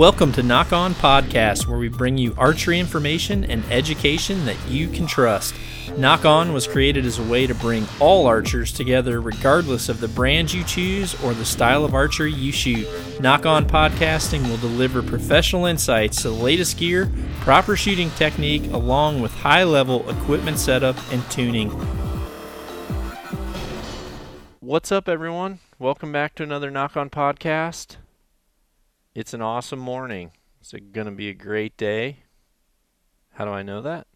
Welcome to Nock On Podcast, where we bring you archery information and education that you can trust. Nock On was created as a way to bring all archers together, regardless of the brand you choose or the style of archery you shoot. Nock On Podcasting will deliver professional insights to the latest gear, proper shooting technique, along with high level equipment setup and tuning. What's up, everyone? Welcome back to another Nock On Podcast. It's an awesome morning. It's going to be a great day. How do I know that?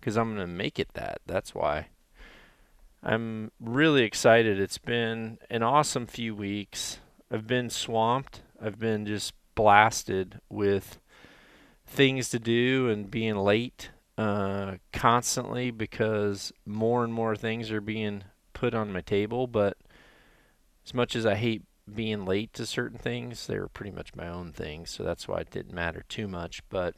Because I'm going to make it that. That's why. I'm really excited. It's been an awesome few weeks. I've been swamped. I've been just blasted with things to do and being late uh, constantly because more and more things are being put on my table. But as much as I hate being late to certain things, they were pretty much my own things, so that's why it didn't matter too much. But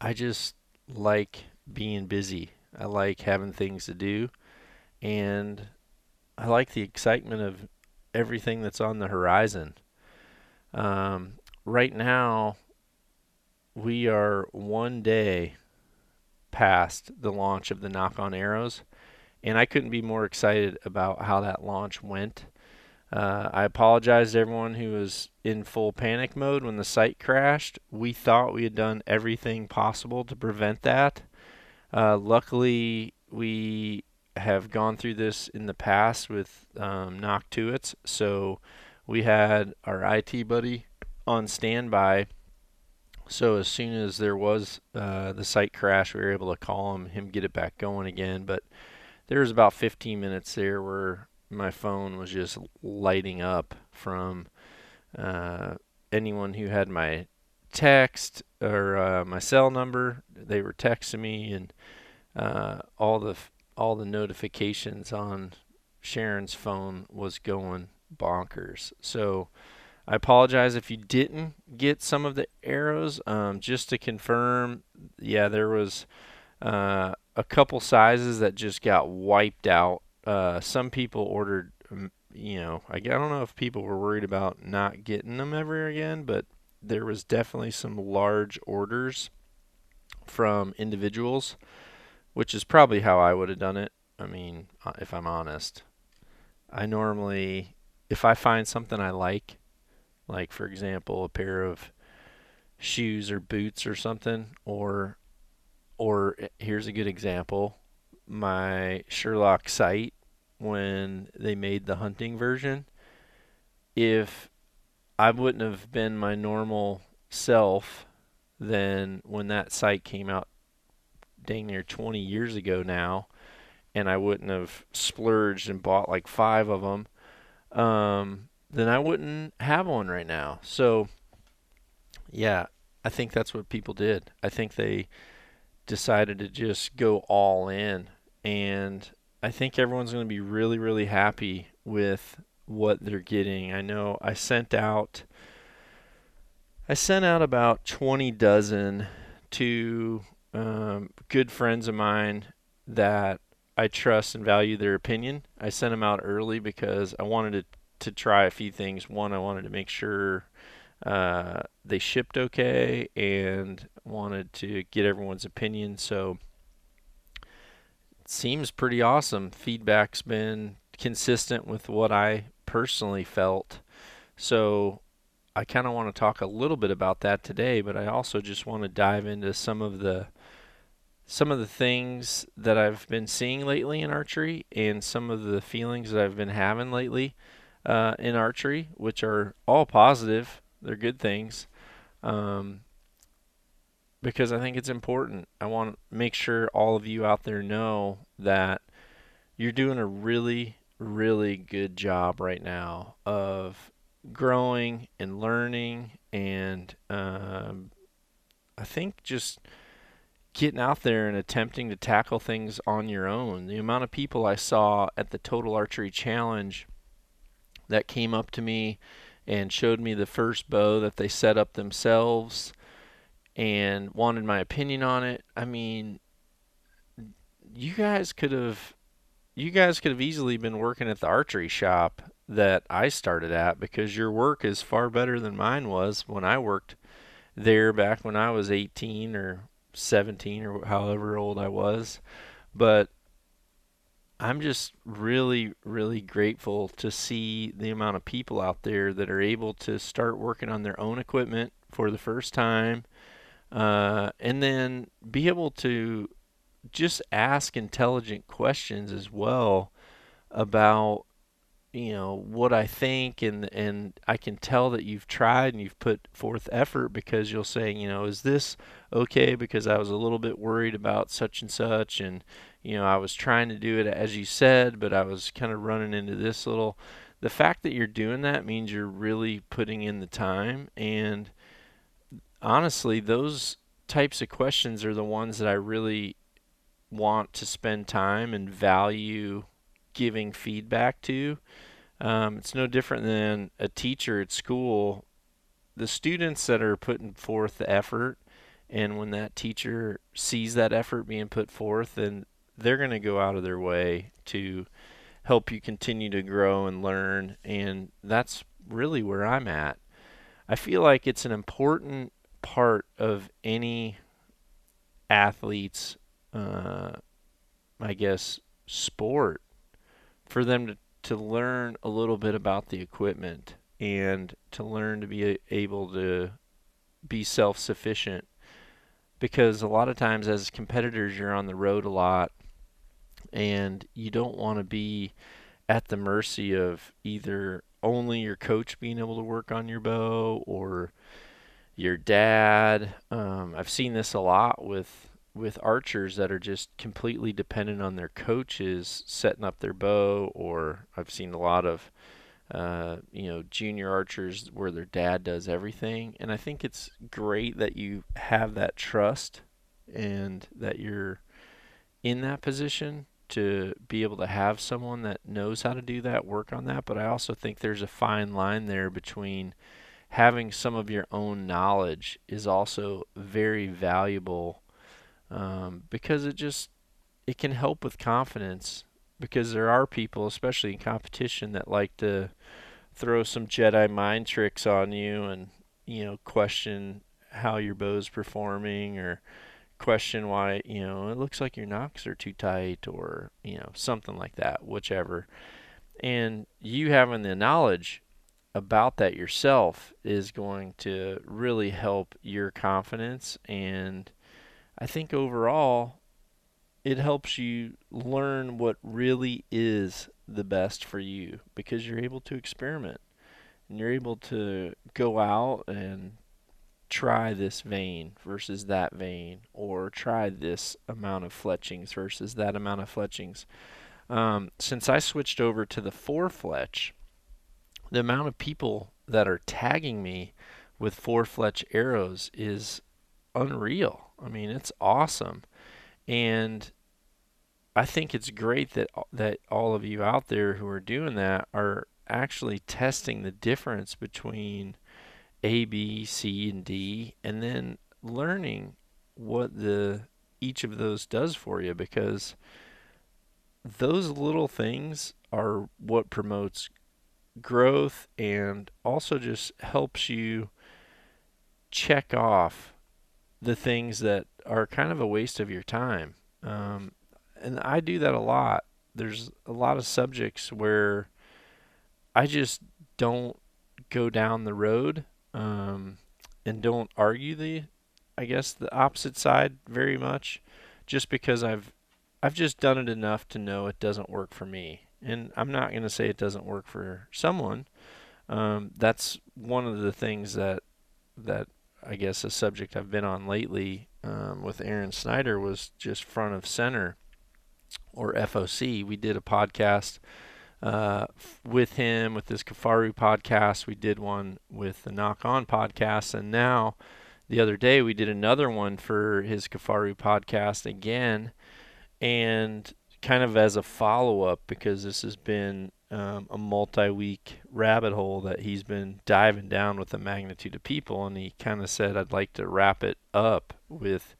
I just like being busy. I like having things to do, and I like the excitement of everything that's on the horizon. Um, right now, we are one day past the launch of the Nock on Arrows, and I couldn't be more excited about how that launch went. Uh, I apologize to everyone who was in full panic mode when the site crashed. We thought we had done everything possible to prevent that. Uh, luckily, we have gone through this in the past with um, Noctuits, so we had our IT buddy on standby. So as soon as there was uh, the site crash, we were able to call him, him get it back going again. But there was about 15 minutes there where my phone was just lighting up from uh, anyone who had my text or uh, my cell number. They were texting me, and uh, all the all the notifications on Sharon's phone was going bonkers. So I apologize if you didn't get some of the arrows. Um, just to confirm, yeah, there was uh, a couple sizes that just got wiped out uh, some people ordered, you know, I, I don't know if people were worried about not getting them ever again, but there was definitely some large orders from individuals, which is probably how I would have done it. I mean, uh, if I'm honest, I normally, if I find something I like, like for example, a pair of shoes or boots or something, or, or eh, here's a good example my Sure-Loc sight when they made the hunting version. If I wouldn't have been my normal self, then when that sight came out dang near 20 years ago now, and I wouldn't have splurged and bought like five of them, um, then I wouldn't have one right now. So, yeah, I think that's what people did. I think they decided to just go all in. And I think everyone's going to be really, really happy with what they're getting. I know I sent out I sent out about 20 dozen to um, good friends of mine that I trust and value their opinion. I sent them out early because I wanted to, to try a few things. One, I wanted to make sure uh, they shipped okay and wanted to get everyone's opinion. So seems pretty awesome. Feedback's been consistent with what I personally felt. So I kind of want to talk a little bit about that today, but I also just want to dive into some of the some of the things that I've been seeing lately in archery and some of the feelings that I've been having lately uh, in archery, which are all positive. They're good things. Um, because I think it's important. I want to make sure all of you out there know that you're doing a really, really good job right now of growing and learning, and um, I think just getting out there and attempting to tackle things on your own. The amount of people I saw at the Total Archery Challenge that came up to me and showed me the first bow that they set up themselves and wanted my opinion on it. I mean, you guys could have you guys could have easily been working at the archery shop that I started at because your work is far better than mine was when I worked there back when I was 18 or 17 or however old I was. But I'm just really, really grateful to see the amount of people out there that are able to start working on their own equipment for the first time uh, and then be able to just ask intelligent questions as well about you know what I think and and I can tell that you've tried and you've put forth effort because you'll say you know is this okay because I was a little bit worried about such and such and you know I was trying to do it as you said but I was kind of running into this little the fact that you're doing that means you're really putting in the time and honestly those types of questions are the ones that I really want to spend time and value giving feedback to. Um, it's no different than a teacher at school. The students that are putting forth the effort, and when that teacher sees that effort being put forth, then they're going to go out of their way to help you continue to grow and learn. And that's really where I'm at. I feel like it's an important part of any athlete's, uh, I guess, sport for them to, to learn a little bit about the equipment and to learn to be able to be self sufficient. Because a lot of times, as competitors, you're on the road a lot and you don't want to be at the mercy of either only your coach being able to work on your bow or your dad. Um, I've seen this a lot with with archers that are just completely dependent on their coaches setting up their bow, or I've seen a lot of uh, you know junior archers where their dad does everything, and I think it's great that you have that trust and that you're in that position to be able to have someone that knows how to do that work on that but i also think there's a fine line there between having some of your own knowledge is also very valuable um, because it just it can help with confidence because there are people especially in competition that like to throw some jedi mind tricks on you and you know question how your bow's performing or question why you know it looks like your nocks are too tight or you know something like that whichever. And you having the knowledge about that yourself is going to really help your confidence and I think overall it helps you learn what really is the best for you because you're able to experiment and you're able to go out and try this vane versus that vane or try this amount of fletchings versus that amount of fletchings. Um, since I switched over to the four fletch, the amount of people that are tagging me with four fletch arrows is unreal. I mean, it's awesome. And I think it's great that that all of you out there who are doing that are actually testing the difference between A, B, C, and D, and then learning what the each of those does for you because those little things are what promotes growth and also just helps you check off the things that are kind of a waste of your time. Um, and I do that a lot. There's a lot of subjects where I just don't go down the road um, and don't argue the, I guess, the opposite side very much, just because I've I've just done it enough to know it doesn't work for me and I'm not going to say it doesn't work for someone. Um, that's one of the things that that I guess a subject I've been on lately um, with Aaron Snyder was just front of center or FOC. We did a podcast uh, with him with this Kifaru podcast. We did one with the Nock On podcast, and now the other day we did another one for his Kifaru podcast again. And kind of as a follow up because this has been um, a multi week rabbit hole that he's been diving down with the magnitude of people. And he kind of said, I'd like to wrap it up with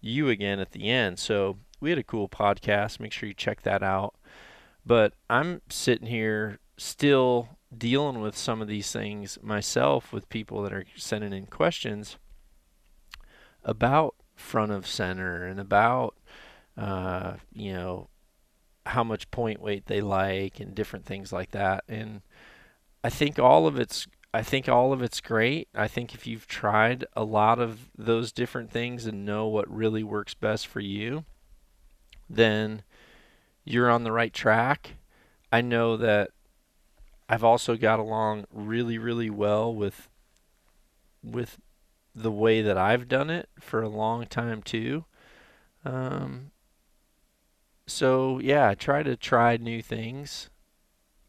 you again at the end. So we had a cool podcast. Make sure you check that out. But I'm sitting here still dealing with some of these things myself with people that are sending in questions about front of center and about uh, you know how much point weight they like and different things like that and I think all of it's I think all of it's great. I think if you've tried a lot of those different things and know what really works best for you, then you're on the right track. I know that I've also got along really really well with with the way that I've done it for a long time too. Um, so yeah, I try to try new things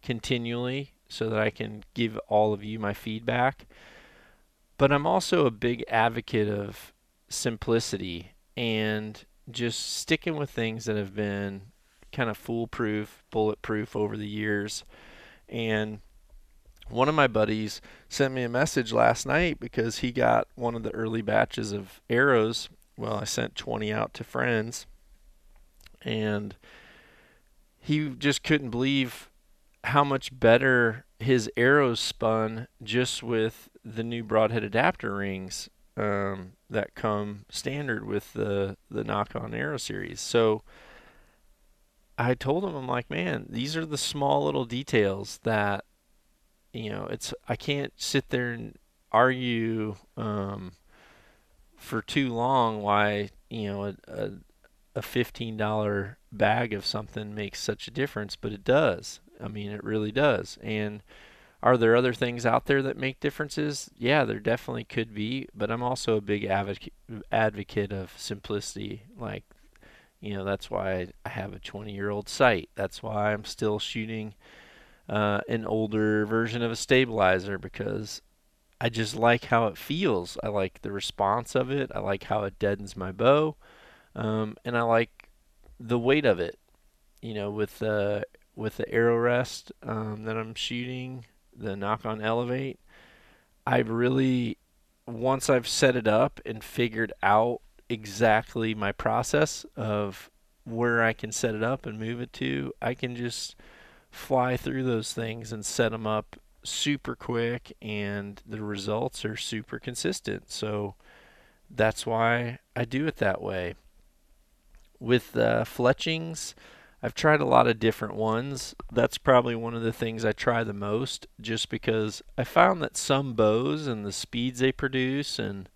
continually so that I can give all of you my feedback. But I'm also a big advocate of simplicity and just sticking with things that have been kind of foolproof, bulletproof over the years. And one of my buddies sent me a message last night because he got one of the early batches of arrows. Well, I sent 20 out to friends. And he just couldn't believe how much better his arrows spun just with the new broadhead adapter rings um, that come standard with the the Nock On Arrow series. So I told him, I'm like, man, these are the small little details that you know. It's I can't sit there and argue um, for too long why you know a, a, a fifteen dollar bag of something makes such a difference, but it does. I mean, it really does. And are there other things out there that make differences? Yeah, there definitely could be, but I'm also a big advocate advocate of simplicity. Like, you know, that's why I have a 20 year old sight. That's why I'm still shooting uh, an older version of a stabilizer because I just like how it feels. I like the response of it. I like how it deadens my bow, um, and I like the weight of it. You know, with the with the arrow rest um, that I'm shooting, the Nock On Elevate, I really, once I've set it up and figured out exactly my process of where I can set it up and move it to, I can just fly through those things and set them up super quick, and the results are super consistent. So that's why I do it that way. With uh, fletchings, I've tried a lot of different ones. That's probably one of the things I try the most just because I found that some bows and the speeds they produce and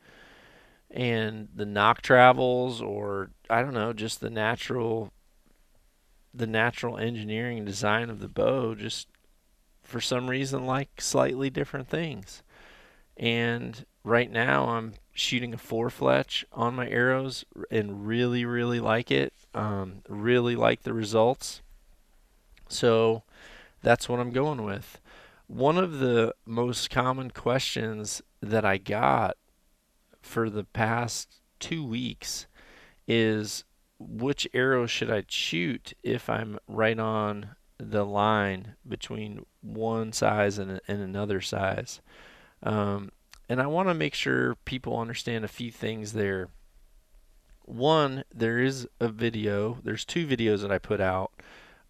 and the nock travels or I don't know, just the natural the natural engineering design of the bow just for some reason like slightly different things. And right now I'm shooting a four fletch on my arrows and really really like it. Um, really like the results. So that's what i'm going with. One of the most common questions that i got for the past two weeks is which arrow should i shoot if i'm right on the line between one size and, and another size? Um, and I want to make sure people understand a few things there. One, there is a video, there's two videos that I put out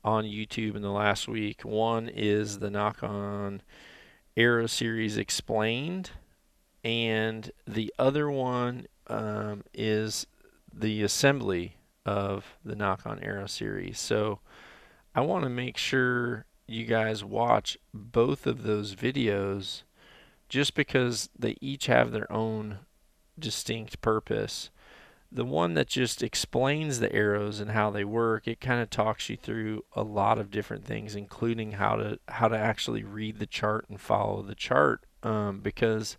on YouTube in the last week. One is the Nock on Arrow Series Explained, and the other one um, is the assembly of the Nock on Arrow Series. So I want to make sure you guys watch both of those videos just because they each have their own distinct purpose. The one that just explains the arrows and how they work, it kind of talks you through a lot of different things, including how to how to actually read the chart and follow the chart. Um, because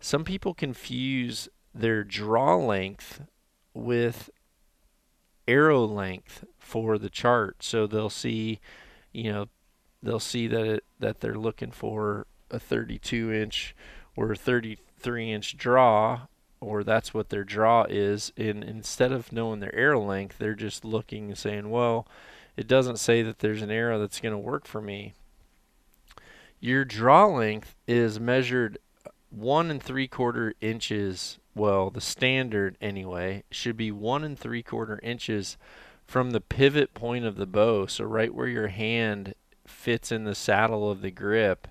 some people confuse their draw length with arrow length for the chart. So they'll see, you know, they'll see that it, that they're looking for a 32 inch or a 33 inch draw or that's what their draw is and instead of knowing their arrow length they're just looking and saying well it doesn't say that there's an arrow that's going to work for me your draw length is measured one and three quarter inches well the standard anyway should be one and three quarter inches from the pivot point of the bow so right where your hand fits in the saddle of the grip.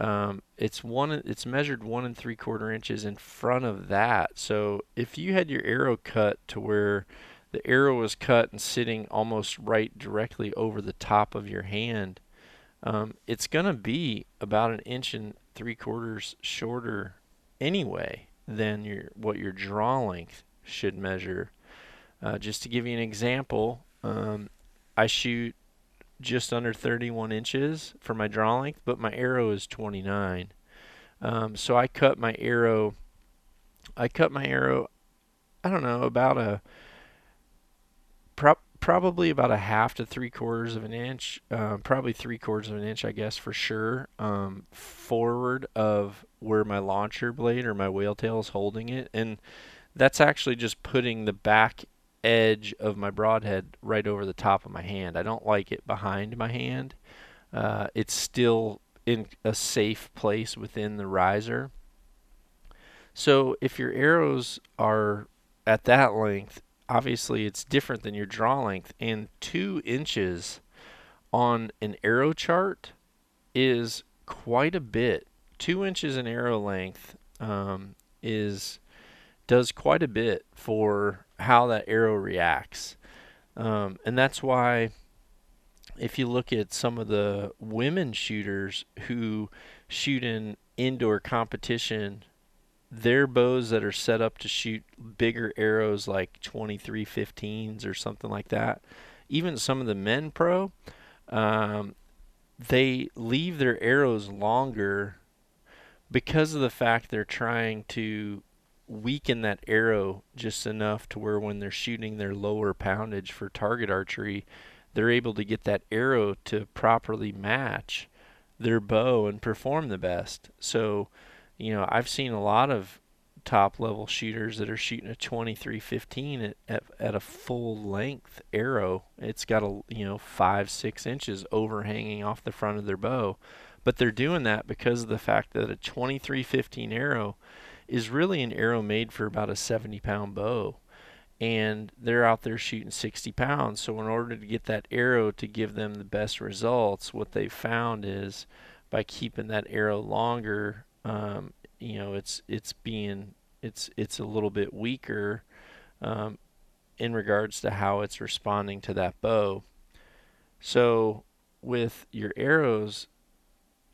Um, it's one. It's measured one and three quarter inches in front of that. So if you had your arrow cut to where the arrow was cut and sitting almost right directly over the top of your hand, um, it's going to be about an inch and three quarters shorter anyway than your what your draw length should measure. Uh, just to give you an example, um, I shoot just under 31 inches for my draw length, but my arrow is 29. Um, so I cut my arrow. I cut my arrow. I don't know about a pro- probably about a half to three quarters of an inch, uh, probably three quarters of an inch, I guess for sure, um, forward of where my launcher blade or my whale tail is holding it, and that's actually just putting the back edge of my broadhead right over the top of my hand. I don't like it behind my hand. Uh, it's still in a safe place within the riser. So if your arrows are at that length, obviously it's different than your draw length. And two inches on an arrow chart is quite a bit. Two inches in arrow length um, is does quite a bit for how that arrow reacts. Um, and that's why if you look at some of the women shooters who shoot in indoor competition, their bows that are set up to shoot bigger arrows like 2315s or something like that, even some of the men pro, um, they leave their arrows longer because of the fact they're trying to weaken that arrow just enough to where when they're shooting their lower poundage for target archery, they're able to get that arrow to properly match their bow and perform the best. So, you know, I've seen a lot of top level shooters that are shooting a 2315 at, at, at a full length arrow. It's got a, you know, five, six inches overhanging off the front of their bow. But they're doing that because of the fact that a 2315 arrow is really an arrow made for about a 70 pound bow. And they're out there shooting 60 pounds. So in order to get that arrow to give them the best results what they've found is by keeping that arrow longer um, you know it's it's being it's it's a little bit weaker um, in regards to how it's responding to that bow. So with your arrows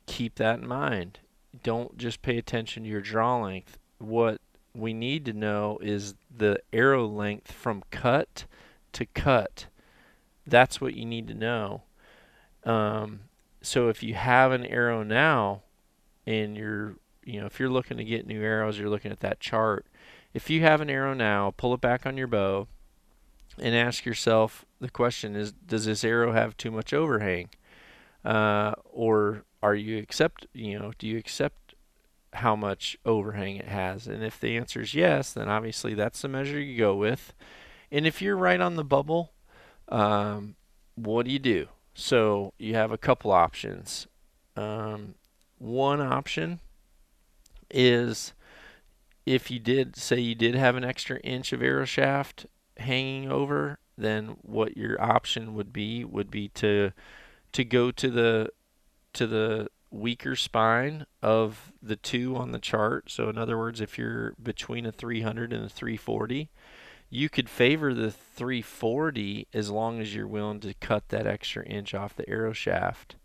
keep that in mind. Don't just pay attention to your draw length what we need to know is the arrow length from cut to cut. That's what you need to know. Um, so if you have an arrow now, and you're, you know, if you're looking to get new arrows, you're looking at that chart. If you have an arrow now, pull it back on your bow, and ask yourself the question: Is does this arrow have too much overhang, uh, or are you accept? You know, do you accept how much overhang it has. And if the answer is yes, then obviously that's the measure you go with. And if you're right on the bubble, um, what do you do? So you have a couple options. Um, one option is if you did say you did have an extra inch of arrow shaft hanging over, then what your option would be would be to to go to the to the weaker spine of the two on the chart. So, in other words, if you're between a 300 and a 340, you could favor the 340 as long as you're willing to cut that extra inch off the arrow shaft.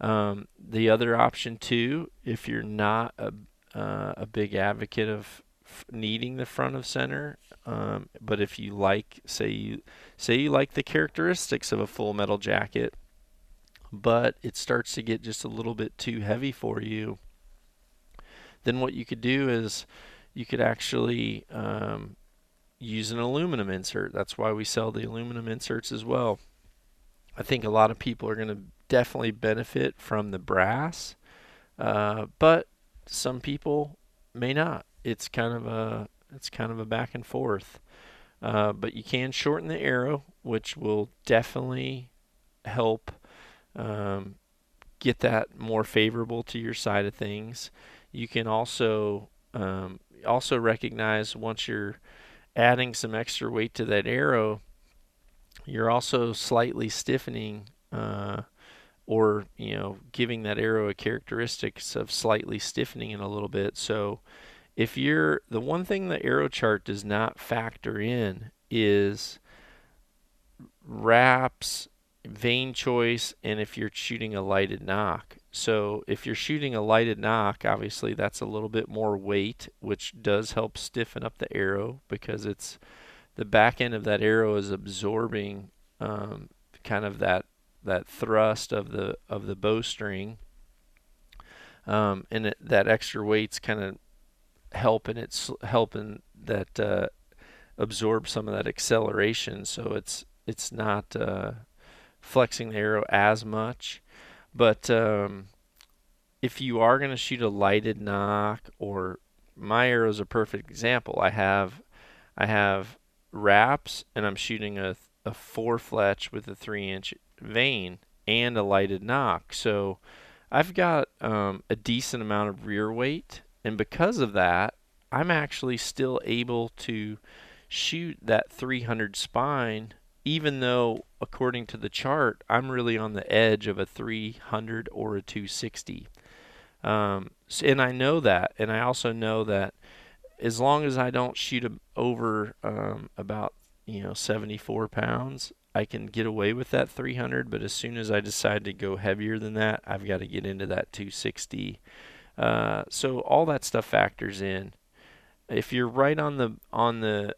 Um, the other option, too, if you're not a, uh, a big advocate of f- needing the front of center, um, but if you like, say you say you like the characteristics of a full metal jacket, but it starts to get just a little bit too heavy for you, then what you could do is you could actually um, use an aluminum insert. That's why we sell the aluminum inserts as well. I think a lot of people are going to definitely benefit from the brass, uh, but some people may not. It's kind of a it's kind of a back and forth. Uh, but you can shorten the arrow, which will definitely help um, get that more favorable to your side of things. You can also um, also recognize once you're adding some extra weight to that arrow, you're also slightly stiffening uh, or you know giving that arrow a characteristics of slightly stiffening it a little bit. So if you're the one thing the arrow chart does not factor in is wraps, vane choice, and if you're shooting a lighted nock. So if you're shooting a lighted nock, obviously that's a little bit more weight, which does help stiffen up the arrow because it's the back end of that arrow is absorbing um, kind of that that thrust of the of the bowstring, um, and it, that extra weight's kind of helping it's helping that uh, absorb some of that acceleration, so it's it's not uh, flexing the arrow as much. But um, if you are going to shoot a lighted nock, or my arrow is a perfect example. I have I have wraps, and I'm shooting a a four fletch with a three inch vane and a lighted knock. So I've got um, a decent amount of rear weight, and because of that, I'm actually still able to shoot that 300 spine, even though according to the chart, I'm really on the edge of a 300 or a 260. Um, and I know that, and I also know that as long as I don't shoot over um, about you know 74 pounds, I can get away with that 300. But as soon as I decide to go heavier than that, I've got to get into that 260. Uh, so all that stuff factors in. If you're right on the on the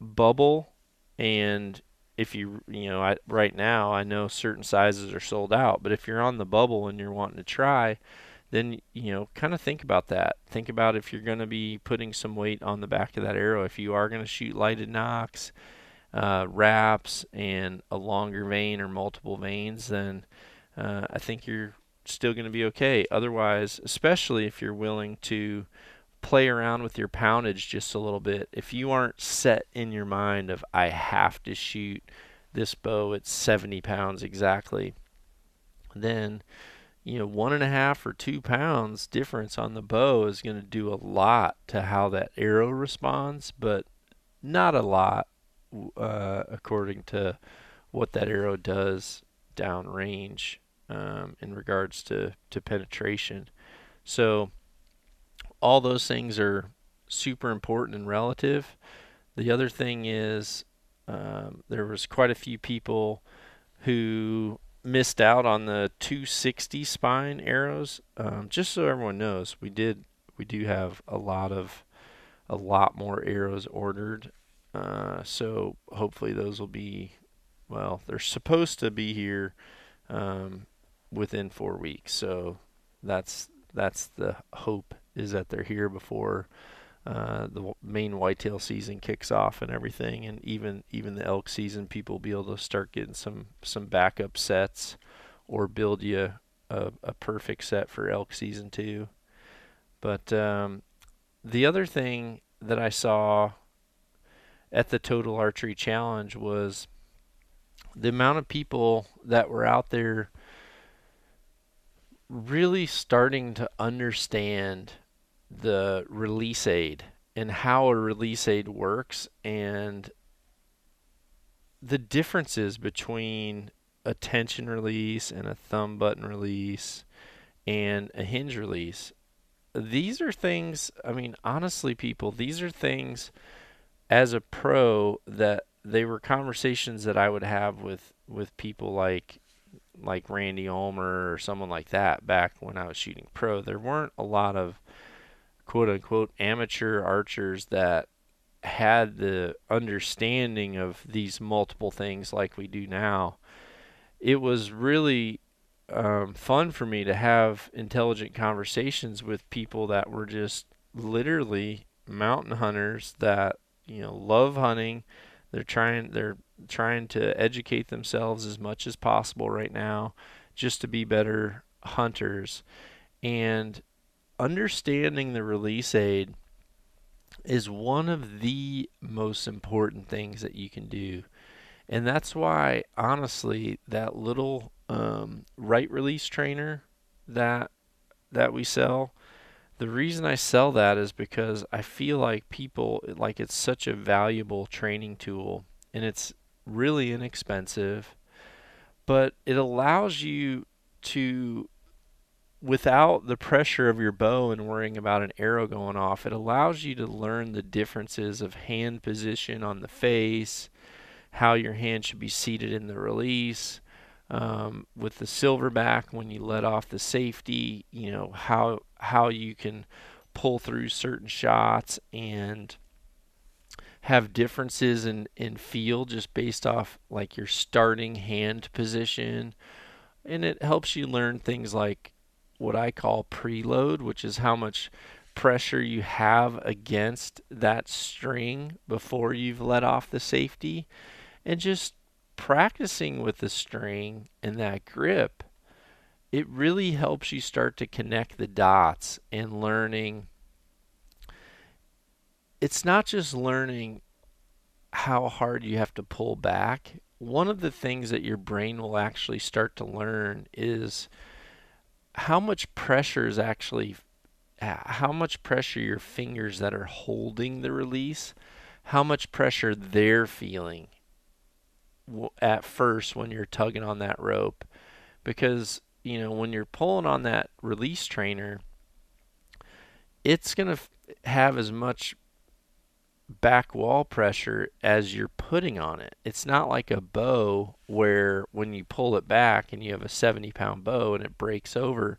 bubble, and if you you know I, right now I know certain sizes are sold out, but if you're on the bubble and you're wanting to try, then you know kind of think about that. Think about if you're going to be putting some weight on the back of that arrow. If you are going to shoot lighted nocks, uh, wraps, and a longer vane or multiple vanes, then uh, I think you're still going to be okay. Otherwise, especially if you're willing to play around with your poundage just a little bit, if you aren't set in your mind of I have to shoot this bow at 70 pounds exactly, then you know one and a half or two pounds difference on the bow is going to do a lot to how that arrow responds, but not a lot uh, according to what that arrow does downrange um, in regards to, to penetration. So all those things are super important and relative. The other thing is um, there was quite a few people who missed out on the 260 spine arrows. Um, just so everyone knows, we did we do have a lot of a lot more arrows ordered. Uh, so hopefully those will be well. They're supposed to be here um, within four weeks. So that's that's the hope is that they're here before uh, the main whitetail season kicks off and everything, and even even the elk season, people will be able to start getting some some backup sets, or build you a, a perfect set for elk season too. But um, the other thing that I saw at the Total Archery Challenge was the amount of people that were out there really starting to understand the release aid and how a release aid works and the differences between a tension release and a thumb button release and a hinge release. These are things, I mean, honestly, people, these are things as a pro that they were conversations that I would have with, with people like like Randy Ulmer or someone like that back when I was shooting pro. There weren't a lot of quote unquote amateur archers that had the understanding of these multiple things like we do now, it was really um, fun for me to have intelligent conversations with people that were just literally mountain hunters that you know love hunting. They're trying they're trying to educate themselves as much as possible right now, just to be better hunters. And understanding the release aid is one of the most important things that you can do. And that's why, honestly, that little um, right release trainer that that we sell, the reason I sell that is because I feel like people like it's such a valuable training tool, and it's really inexpensive, but it allows you to without the pressure of your bow and worrying about an arrow going off, it allows you to learn the differences of hand position on the face, how your hand should be seated in the release. Um, with the silverback, when you let off the safety, you know how how you can pull through certain shots and have differences in in feel just based off like your starting hand position, and it helps you learn things like what I call preload, which is how much pressure you have against that string before you've let off the safety. And just practicing with the string and that grip, it really helps you start to connect the dots and learning. It's not just learning how hard you have to pull back. One of the things that your brain will actually start to learn is how much pressure is actually how much pressure your fingers that are holding the release how much pressure they're feeling at first when you're tugging on that rope. Because you know when you're pulling on that release trainer it's going to have as much back wall pressure as you're putting on it. It's not like a bow where when you pull it back and you have a 70 pound bow and it breaks over,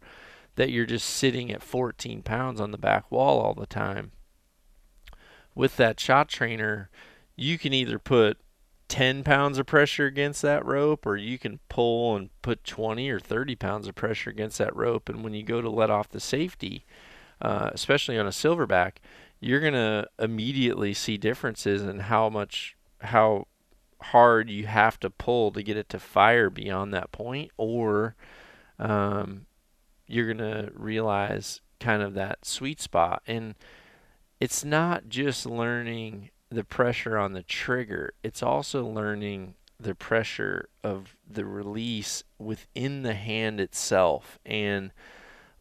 that you're just sitting at 14 pounds on the back wall all the time. With that shot trainer, you can either put 10 pounds of pressure against that rope or you can pull and put 20 or 30 pounds of pressure against that rope. And when you go to let off the safety, uh, especially on a silverback, you're going to immediately see differences in how much how hard you have to pull to get it to fire beyond that point or um, you're going to realize kind of that sweet spot. And it's not just learning the pressure on the trigger it's also learning the pressure of the release within the hand itself and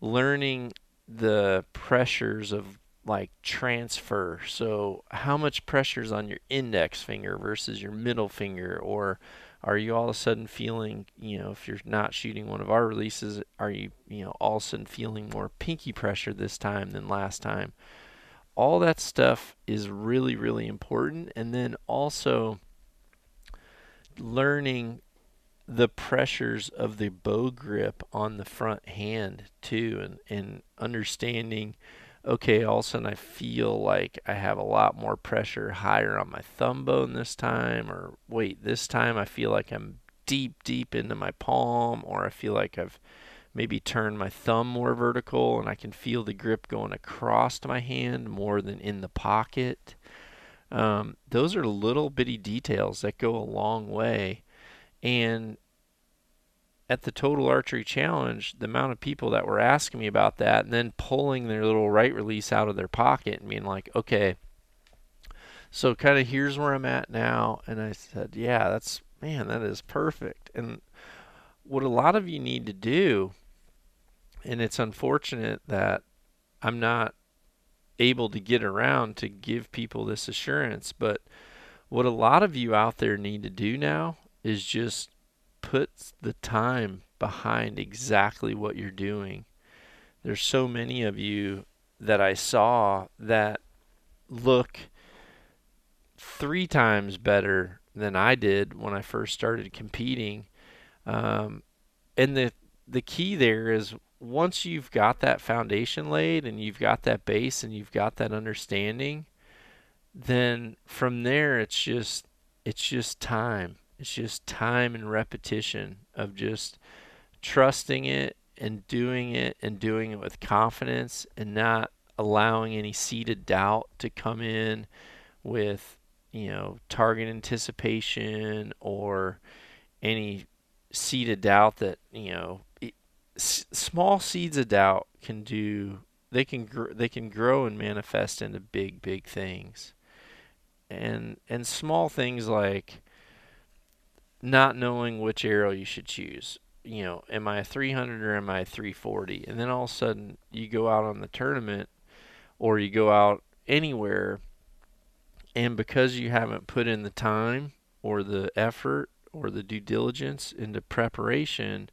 learning the pressures of like transfer. So, how much pressure is on your index finger versus your middle finger? Or are you all of a sudden feeling, you know, if you're not shooting one of our releases, are you, you know, all of a sudden feeling more pinky pressure this time than last time? All that stuff is really, really important. And then also learning the pressures of the bow grip on the front hand too and, and understanding okay, all of a sudden I feel like I have a lot more pressure higher on my thumb bone this time, or wait, this time I feel like I'm deep, deep into my palm, or I feel like I've maybe turned my thumb more vertical and I can feel the grip going across my hand more than in the pocket. Um, those are little bitty details that go a long way. And at the Total Archery Challenge, the amount of people that were asking me about that and then pulling their little right release out of their pocket and being like, okay, so kind of here's where I'm at now. And I said, yeah, that's, man, that is perfect. And what a lot of you need to do, and it's unfortunate that I'm not able to get around to give people this assurance, but what a lot of you out there need to do now is just put the time behind exactly what you're doing. There's so many of you that I saw that look three times better than I did when I first started competing. Um, and the the key there is once you've got that foundation laid and you've got that base and you've got that understanding, then from there it's just it's just time. It's just time and repetition of just trusting it and doing it and doing it with confidence and not allowing any seeded doubt to come in with, you know, target anticipation or any seed of doubt that, you know, it, s- small seeds of doubt can do they can gr- they can grow and manifest into big big things. And and small things like not knowing which arrow you should choose. You know, am I a 300 or am I a 340? And then all of a sudden you go out on the tournament or you go out anywhere and because you haven't put in the time or the effort or the due diligence into preparation,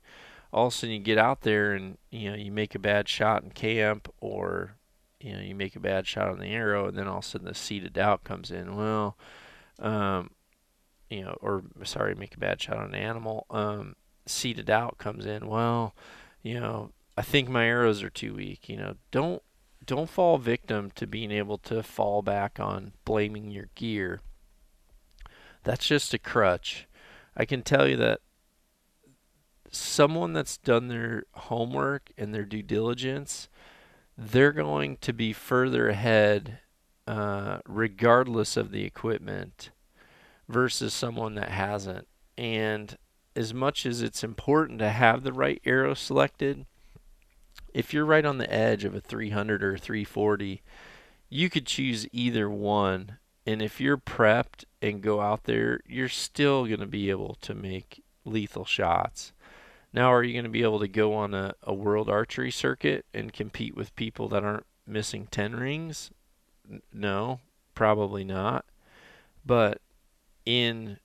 all of a sudden you get out there and you know you make a bad shot in camp or you know you make a bad shot on the arrow and then all of a sudden the seed of doubt comes in well um, you know or sorry make a bad shot on an animal um, seed of doubt comes in. Well you know i think my arrows are too weak you know. Don't don't fall victim to being able to fall back on blaming your gear. That's just a crutch. I can tell you that someone that's done their homework and their due diligence, they're going to be further ahead uh, regardless of the equipment versus someone that hasn't. And as much as it's important to have the right arrow selected, if you're right on the edge of a 300 or 340, you could choose either one. And if you're prepped and go out there, you're still going to be able to make lethal shots. Now, are you going to be able to go on a, a world archery circuit and compete with people that aren't missing 10 rings? No, probably not. But in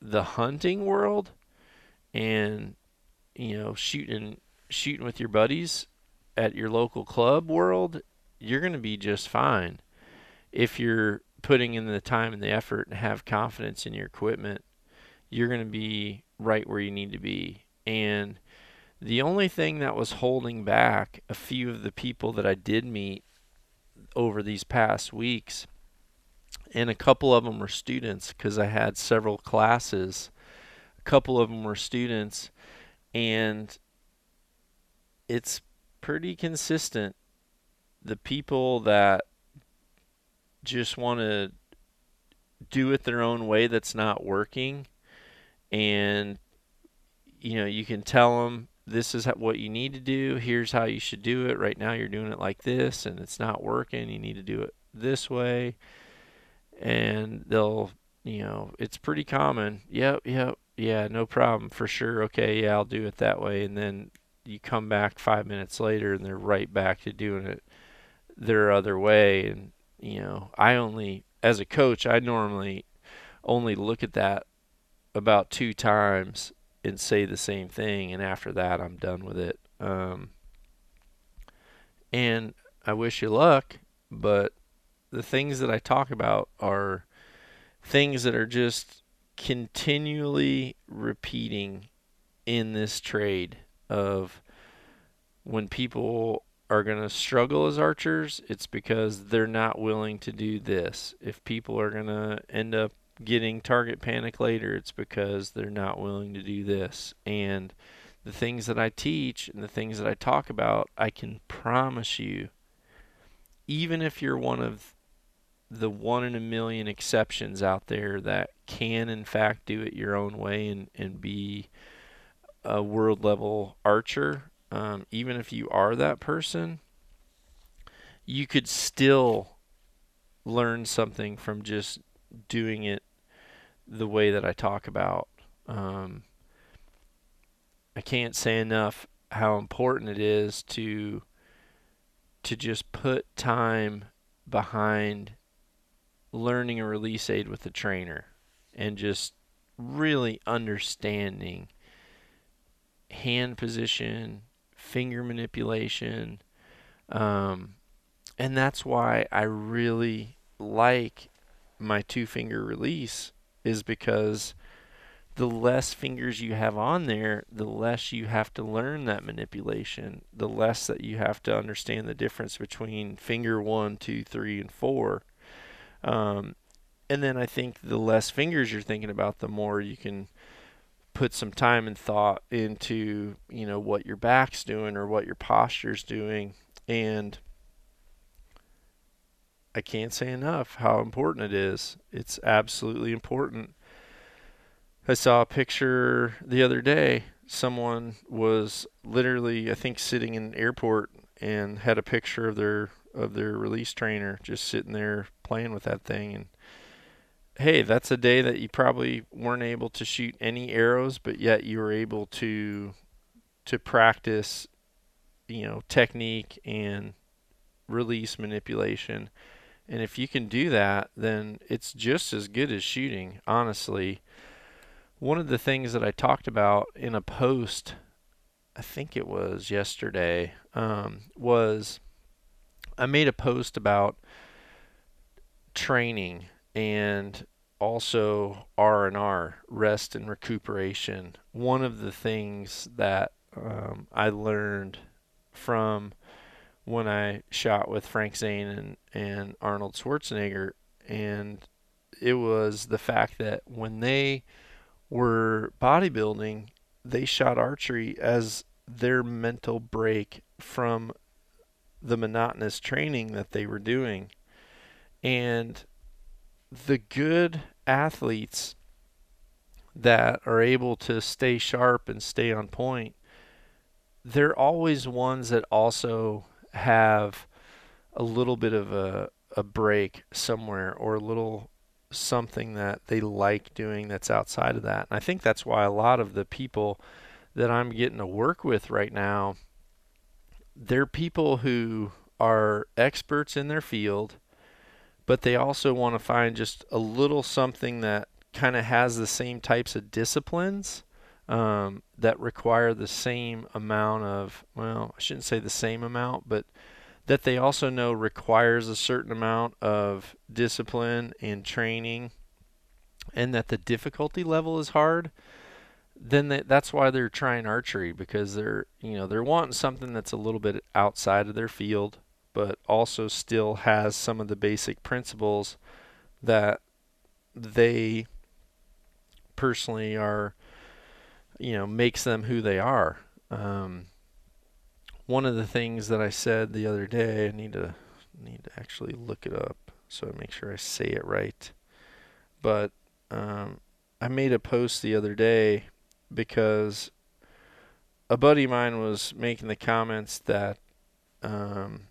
the hunting world and you know shooting shooting with your buddies at your local club world, you're going to be just fine if you're putting in the time and the effort and have confidence in your equipment. You're going to be right where you need to be and the only thing that was holding back a few of the people that I did meet over these past weeks, and a couple of them were students because I had several classes. A couple of them were students, and it's pretty consistent. The people that just want to do it their own way that's not working and you know, you can tell them this is what you need to do. Here's how you should do it. Right now, you're doing it like this, and it's not working. You need to do it this way. And they'll, you know, it's pretty common. Yep, yep, yeah, no problem for sure. Okay, yeah, I'll do it that way. And then you come back five minutes later, and they're right back to doing it their other way. And you know, I only, as a coach, I normally only look at that about two times and say the same thing, and after that, I'm done with it. Um, and I wish you luck, but the things that I talk about are things that are just continually repeating in this trade of when people are going to struggle as archers, it's because they're not willing to do this. If people are going to end up getting target panic later, it's because they're not willing to do this. And the things that I teach and the things that I talk about, I can promise you, even if you're one of the one in a million exceptions out there that can, in fact, do it your own way and, and be a world level archer, um, even if you are that person, you could still learn something from just doing it the way that I talk about. Um, I can't say enough how important it is to to just put time behind learning a release aid with a trainer and just really understanding hand position, finger manipulation. Um, and that's why I really like my two finger release is because the less fingers you have on there, the less you have to learn that manipulation, the less that you have to understand the difference between finger one, two, three, and four. Um, and then I think the less fingers you're thinking about, the more you can put some time and thought into, you know, what your back's doing or what your posture's doing. And I can't say enough how important it is. It's absolutely important. I saw a picture the other day. Someone was literally, I think, sitting in an airport and had a picture of their of their release trainer just sitting there playing with that thing. And hey, that's a day that you probably weren't able to shoot any arrows, but yet you were able to to practice, you know, technique and release manipulation and if you can do that, then it's just as good as shooting, honestly. One of the things that I talked about in a post I think it was yesterday, um, was I made a post about training and also R and R, rest and recuperation. One of the things that um, I learned from when I shot with Frank Zane and, and Arnold Schwarzenegger, and it was the fact that when they were bodybuilding, they shot archery as their mental break from the monotonous training that they were doing. And the good athletes that are able to stay sharp and stay on point, they're always ones that also have a little bit of a, a break somewhere or a little something that they like doing that's outside of that. And I think that's why a lot of the people that I'm getting to work with right now, they're people who are experts in their field, but they also want to find just a little something that kind of has the same types of disciplines um, that require the same amount of, well, I shouldn't say the same amount, but that they also know requires a certain amount of discipline and training and that the difficulty level is hard then they, that's why they're trying archery because they're you know they're wanting something that's a little bit outside of their field but also still has some of the basic principles that they personally are you know makes them who they are um, one of the things that I said the other day, I need to need to actually look it up so I make sure I say it right. But um, I made a post the other day because a buddy of mine was making the comments that um,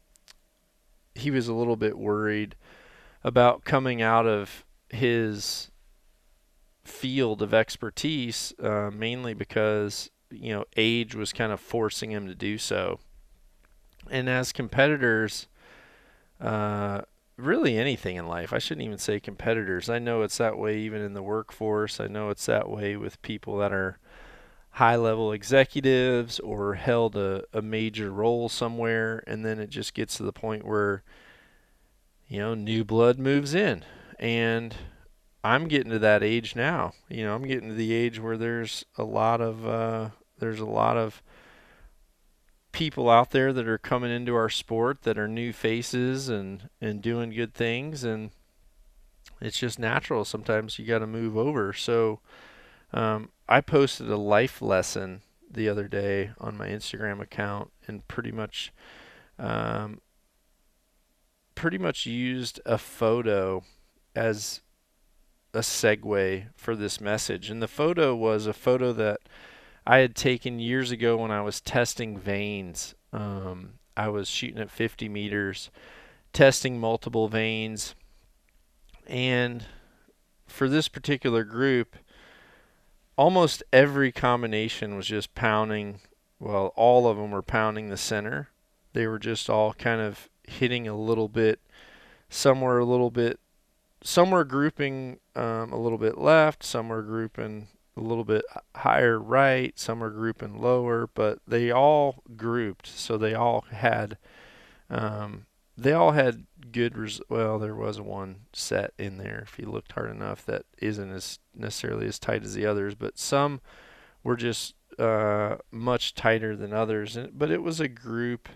he was a little bit worried about coming out of his field of expertise, uh, mainly because you know age was kind of forcing him to do so and as competitors, uh, really anything in life, I shouldn't even say competitors. I know it's that way even in the workforce. I know it's that way with people that are high level executives or held a, a major role somewhere. And then it just gets to the point where, you know, new blood moves in. And I'm getting to that age now. You know, I'm getting to the age where there's a lot of, uh, there's a lot of, people out there that are coming into our sport that are new faces and and doing good things and it's just natural sometimes you got to move over so um, i posted a life lesson the other day on my instagram account and pretty much um, pretty much used a photo as a segue for this message and the photo was a photo that I had taken years ago when I was testing vanes. Um, I was shooting at 50 meters, testing multiple vanes. and for this particular group, almost every combination was just pounding. Well, all of them were pounding the center. They were just all kind of hitting a little bit, somewhere a little bit, some were grouping um, a little bit left, some were grouping a little bit higher right, some are grouping lower, but they all grouped, so they all had um, they all had good res- well there was one set in there if you looked hard enough that isn't as necessarily as tight as the others but some were just uh, much tighter than others and, but it was a group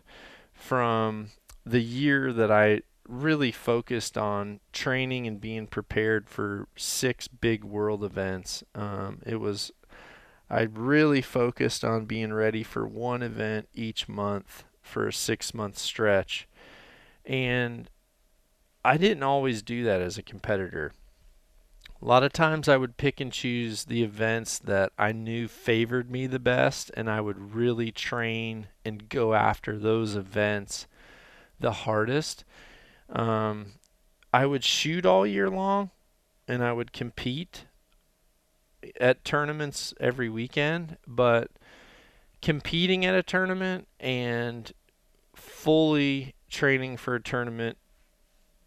from the year that I really focused on training and being prepared for six big world events. Um, it was I really focused on being ready for one event each month for a six month stretch. And I didn't always do that as a competitor. A lot of times I would pick and choose the events that I knew favored me the best, and I would really train and go after those events the hardest um, I would shoot all year long, and I would compete at tournaments every weekend. But competing at a tournament and fully training for a tournament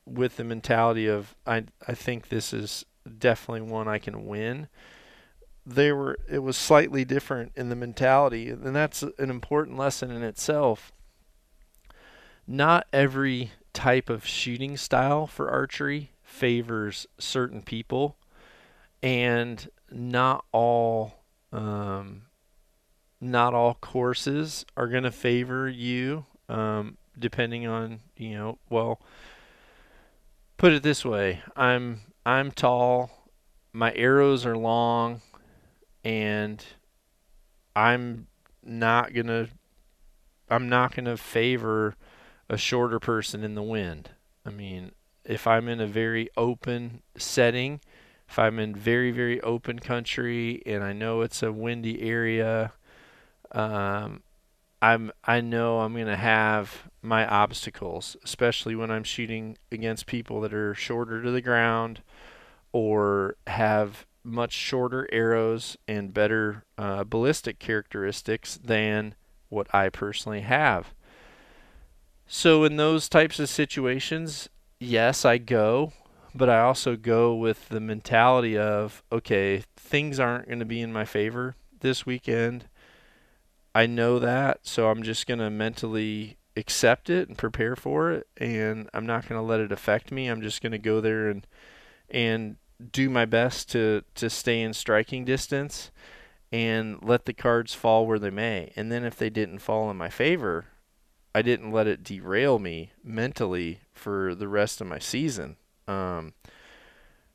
with the mentality of I I think this is definitely one I can win they were it was slightly different in the mentality, and that's an important lesson in itself. Not every type of shooting style for archery favors certain people, and not all um, not all courses are going to favor you, um, depending on you know. Well, put it this way: I'm I'm tall, my arrows are long, and I'm not gonna I'm not gonna favor a shorter person in the wind. I mean, if I'm in a very open setting, if I'm in very very open country and I know it's a windy area, um, I'm I know I'm gonna have my obstacles, especially when I'm shooting against people that are shorter to the ground or have much shorter arrows and better uh, ballistic characteristics than what I personally have. So in those types of situations, yes, I go, but I also go with the mentality of okay, things aren't going to be in my favor this weekend. I know that, so I'm just going to mentally accept it and prepare for it and I'm not going to let it affect me. I'm just going to go there and and do my best to to stay in striking distance and let the cards fall where they may. And then if they didn't fall in my favor, I didn't let it derail me mentally for the rest of my season. Um,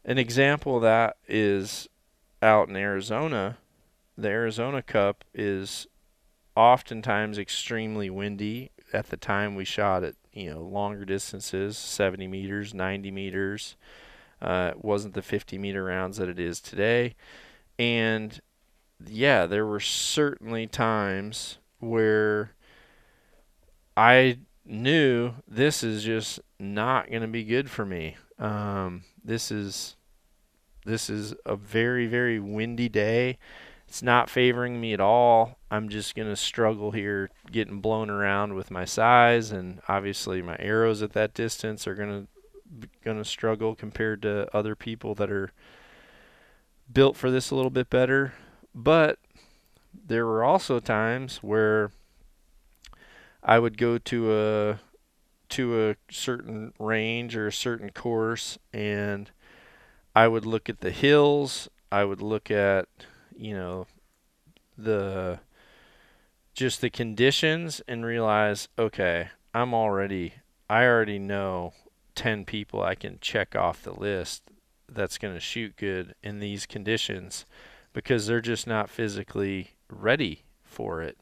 an example of that is out in Arizona. The Arizona Cup is oftentimes extremely windy. At the time we shot at you know longer distances, 70 meters, 90 meters. Uh, it wasn't the 50 meter rounds that it is today, and yeah, there were certainly times where I knew this is just not going to be good for me. Um, this is this is a very very windy day it's not favoring me at all. I'm just going to struggle here getting blown around with my size and obviously my arrows at that distance are going to going to struggle compared to other people that are built for this a little bit better. But there were also times where I would go to a to a certain range or a certain course and I would look at the hills, I would look at you know the just the conditions and realize okay i'm already i already know 10 people i can check off the list that's going to shoot good in these conditions because they're just not physically ready for it.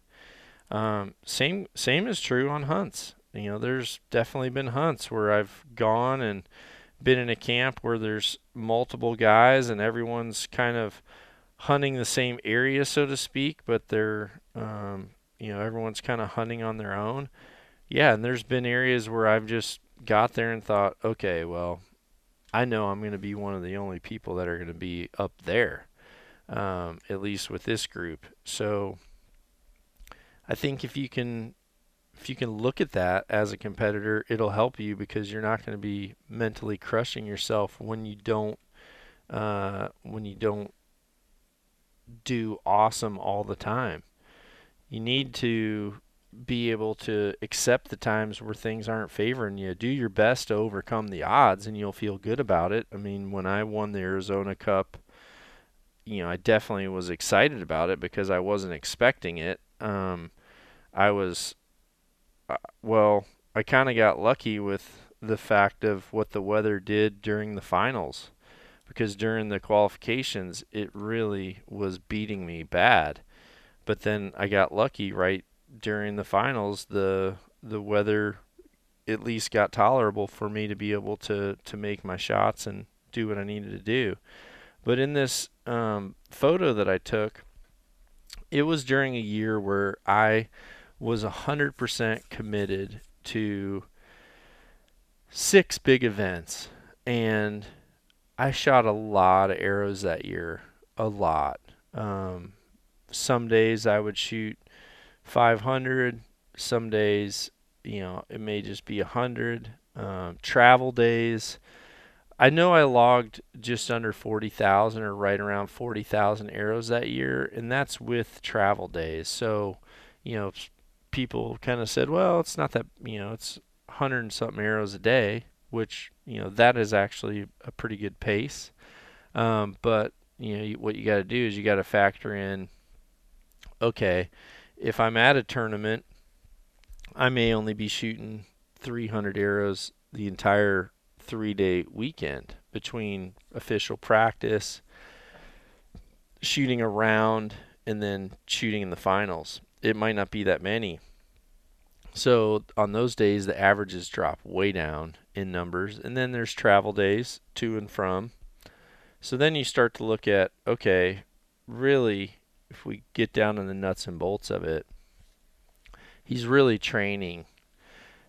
Um, same same is true on hunts. You know there's definitely been hunts where i've gone and been in a camp where there's multiple guys and everyone's kind of hunting the same area, so to speak, but they're, um, you know, everyone's kind of hunting on their own. Yeah, and there's been areas where I've just got there and thought, okay, well, I know I'm going to be one of the only people that are going to be up there, um, at least with this group. So I think if you can if you can look at that as a competitor, it'll help you because you're not going to be mentally crushing yourself when you don't uh, when you don't do awesome all the time. You need to be able to accept the times where things aren't favoring you. Do your best to overcome the odds and you'll feel good about it. I mean, when I won the Arizona Cup, you know, I definitely was excited about it because I wasn't expecting it. Um, I was, uh, well, I kind of got lucky with the fact of what the weather did during the finals because during the qualifications it really was beating me bad. But then I got lucky right during the finals the the weather at least got tolerable for me to be able to to make my shots and do what I needed to do. But in this um, photo that I took, it was during a year where I was 100% committed to six big events and I shot a lot of arrows that year, a lot. Um, some days I would shoot 500. Some days, you know, it may just be 100. Um, travel days, I know I logged just under 40,000 or right around 40,000 arrows that year, and that's with travel days. So, you know, people kind of said, well, it's not that, you know, it's 100 and something arrows a day, which, you know, that is actually a pretty good pace. Um, but, you know, what you got to do is you got to factor in, okay, if I'm at a tournament, I may only be shooting 300 arrows the entire three day weekend between official practice, shooting around, and then shooting in the finals. It might not be that many. So on those days, the averages drop way down in numbers. And then there's travel days to and from. So then you start to look at okay, really, if we get down in the nuts and bolts of it, he's really training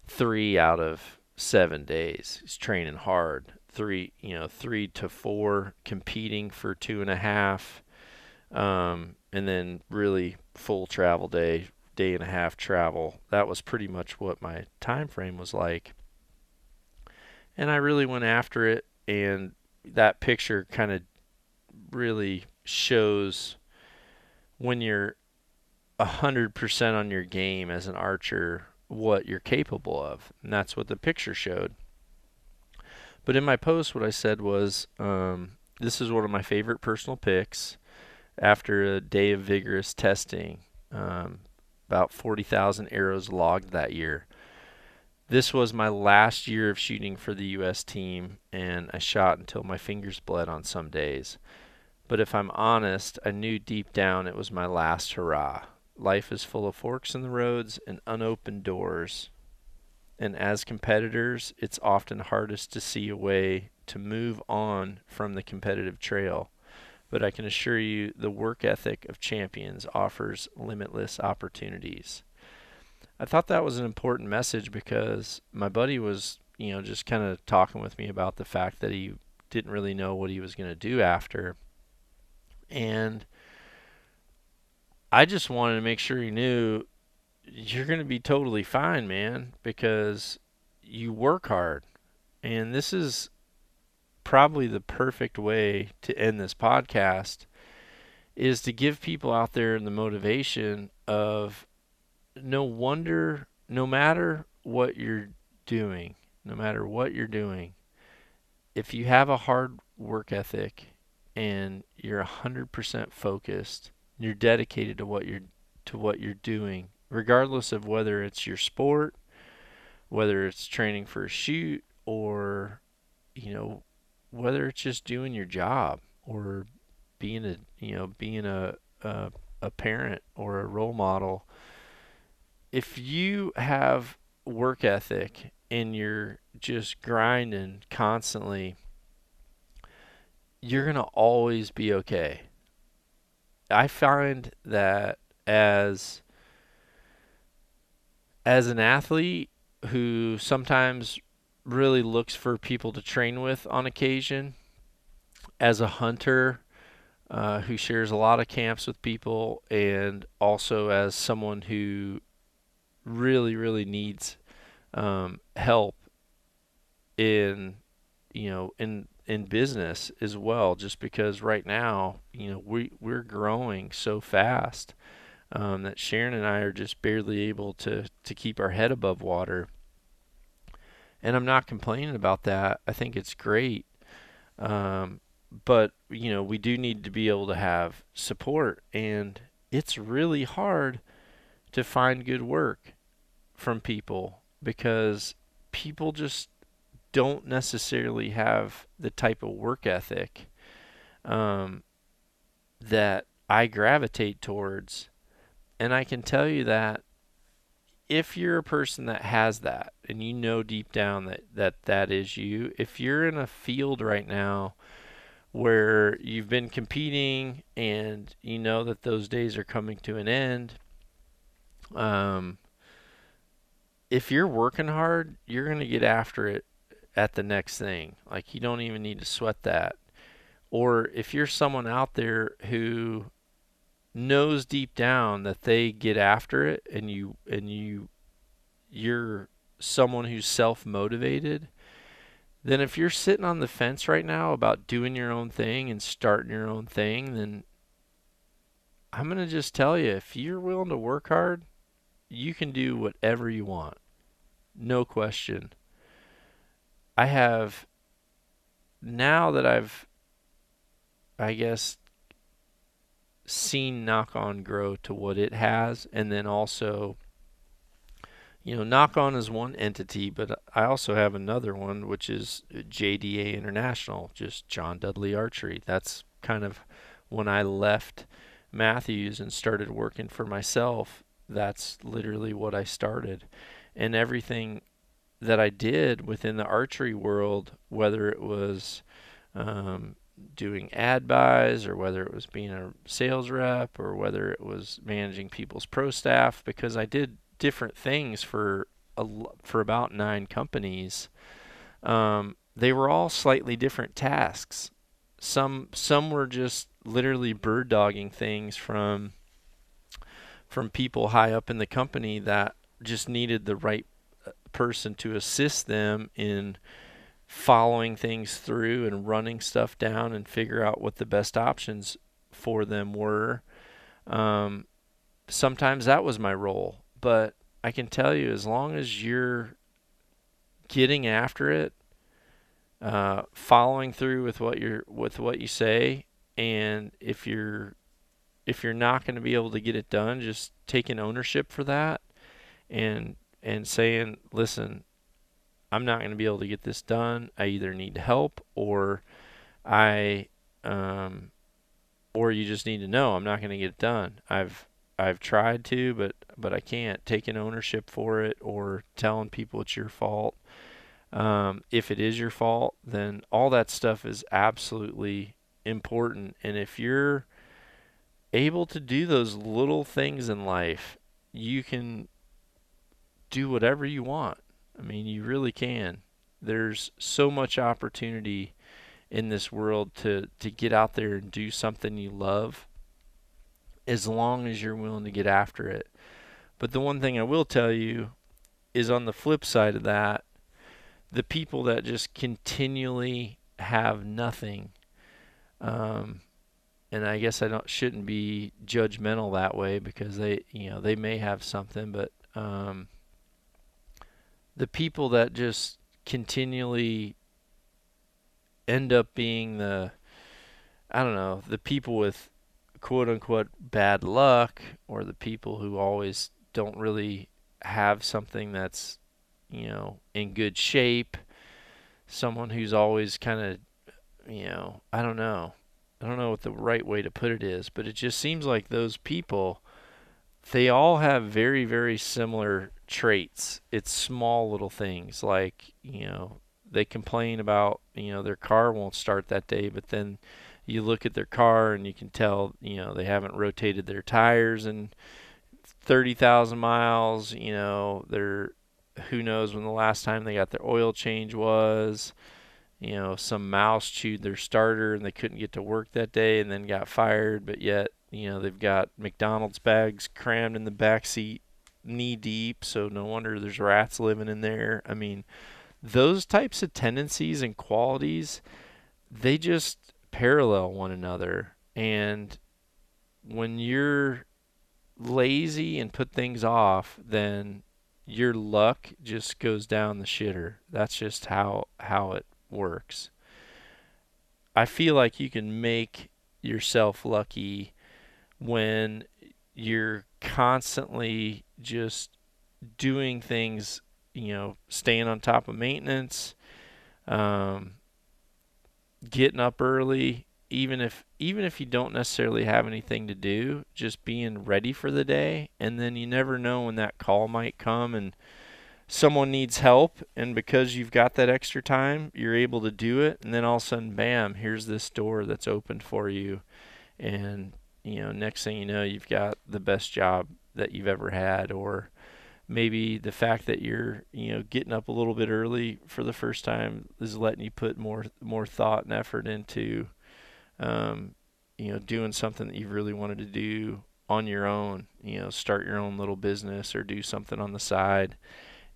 three out of seven days. He's training hard. Three, you know, three to four competing for two and a half, um, and then really full travel day, day and a half travel. That was pretty much what my time frame was like. And I really went after it, and that picture kind of really shows when you're a hundred percent on your game as an archer what you're capable of. And that's what the picture showed. But in my post, what I said was um, this is one of my favorite personal picks after a day of vigorous testing. Um, about 40,000 arrows logged that year. This was my last year of shooting for the U.S. team, and I shot until my fingers bled on some days. But if I'm honest, I knew deep down it was my last hurrah. Life is full of forks in the roads and unopened doors. And as competitors, it's often hardest to see a way to move on from the competitive trail. But I can assure you the work ethic of champions offers limitless opportunities. I thought that was an important message because my buddy was, you know, just kind of talking with me about the fact that he didn't really know what he was going to do after. And I just wanted to make sure he knew you're going to be totally fine, man, because you work hard. And this is probably the perfect way to end this podcast is to give people out there the motivation of no wonder no matter what you're doing, no matter what you're doing, if you have a hard work ethic and you're 100% focused you're dedicated to what you're to what you're doing, regardless of whether it's your sport, whether it's training for a shoot, or you know whether it's just doing your job or being a you know being a a, a parent or a role model. If you have work ethic and you're just grinding constantly, you're going to always be okay. I find that as as an athlete who sometimes really looks for people to train with on occasion, as a hunter uh, who shares a lot of camps with people, and also as someone who really, really needs um, help in, you know, in in business as well just because right now you know we we're growing so fast um, that Sharon and I are just barely able to to keep our head above water and I'm not complaining about that I think it's great um, but you know we do need to be able to have support and it's really hard to find good work from people because people just don't necessarily have the type of work ethic um, that I gravitate towards. And I can tell you that if you're a person that has that and you know deep down that, that that is you, if you're in a field right now where you've been competing and you know that those days are coming to an end, um, if you're working hard, you're going to get after it at the next thing. Like you don't even need to sweat that. Or if you're someone out there who knows deep down that they get after it and you and you you're someone who's self-motivated, then if you're sitting on the fence right now about doing your own thing and starting your own thing, then I'm going to just tell you if you're willing to work hard, you can do whatever you want. No question. I have now that I've I guess seen Nock On grow to what it has and then also you know, Nock On is one entity, but I also have another one, which is JDA International, just John Dudley Archery. That's kind of when I left Mathews and started working for myself. That's literally what I started. And everything that I did within the archery world, whether it was um, doing ad buys or whether it was being a sales rep or whether it was managing people's pro staff, because I did different things for a, for about nine companies. Um, they were all slightly different tasks. Some some were just literally bird dogging things from from people high up in the company that just needed the right uh, person to assist them in following things through and running stuff down and figure out what the best options for them were. Um, sometimes that was my role but I can tell you, as long as you're getting after it, uh, following through with what you're with what you say, and if you're if you're not going to be able to get it done, just taking ownership for that, and and saying, listen, I'm not going to be able to get this done. I either need help or I um, or you just need to know I'm not going to get it done. I've I've tried to, but but I can't taking ownership for it or telling people it's your fault. Um, if it is your fault, then all that stuff is absolutely important. And if you're able to do those little things in life, you can do whatever you want. I mean, you really can. There's so much opportunity in this world to to get out there and do something you love as long as you're willing to get after it. But the one thing I will tell you is on the flip side of that, the people that just continually have nothing, um, and I guess I don't shouldn't be judgmental that way because they you know they may have something, but um, the people that just continually end up being the I don't know the people with quote unquote bad luck or the people who always don't really have something that's you know in good shape someone who's always kind of you know i don't know. I don't know what the right way to put it is but it just seems like those people they all have very very similar traits it's small little things like you know they complain about you know their car won't start that day but then you look at their car and you can tell, you know, they haven't rotated their tires in 30,000 miles. You know, they're who knows when the last time they got their oil change was. You know, some mouse chewed their starter and they couldn't get to work that day and then got fired, but yet, you know, they've got McDonald's bags crammed in the back seat knee deep, so no wonder there's rats living in there. I mean, those types of tendencies and qualities, they just parallel one another. And when you're lazy and put things off, then your luck just goes down the shitter. That's just how how it works. I feel like you can make yourself lucky when you're constantly just doing things, you know, staying on top of maintenance, um, getting up early, even if even if you don't necessarily have anything to do, just being ready for the day, and then you never know when that call might come and someone needs help, and because you've got that extra time, you're able to do it, and then all of a sudden, bam, here's this door that's open for you, and you know, next thing you know, you've got the best job that you've ever had, or maybe the fact that you're you know getting up a little bit early for the first time is letting you put more more thought and effort into um, you know doing something that you've really wanted to do on your own you know start your own little business or do something on the side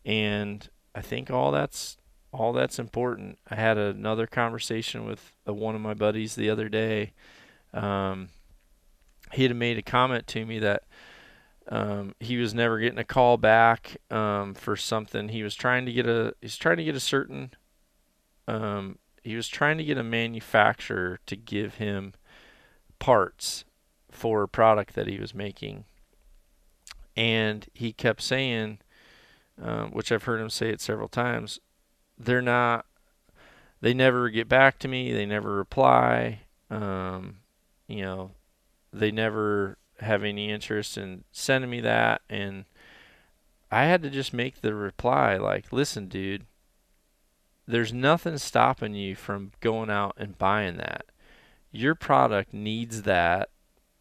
and i think all that's all that's important. I had another conversation with uh, one of my buddies the other day. Um, he had made a comment to me that um, he was never getting a call back um, for something. He was trying to get a he's trying to get a certain um, he was trying to get a manufacturer to give him parts for a product that he was making, and he kept saying, uh, which I've heard him say it several times, they're not. They never get back to me. They never reply. Um, you know, they never have any interest in sending me that and I had to just make the reply like, "Listen, dude, there's nothing stopping you from going out and buying that. Your product needs that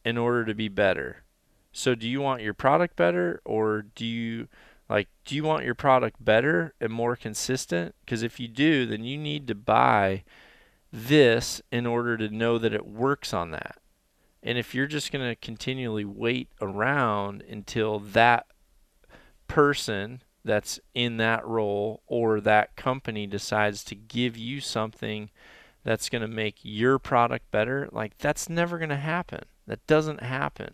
in order to be better. So do you want your product better or do you like do you want your product better and more consistent? Cuz if you do, then you need to buy this in order to know that it works on that. And if you're just going to continually wait around until that person that's in that role or that company decides to give you something that's going to make your product better, like that's never going to happen. That doesn't happen.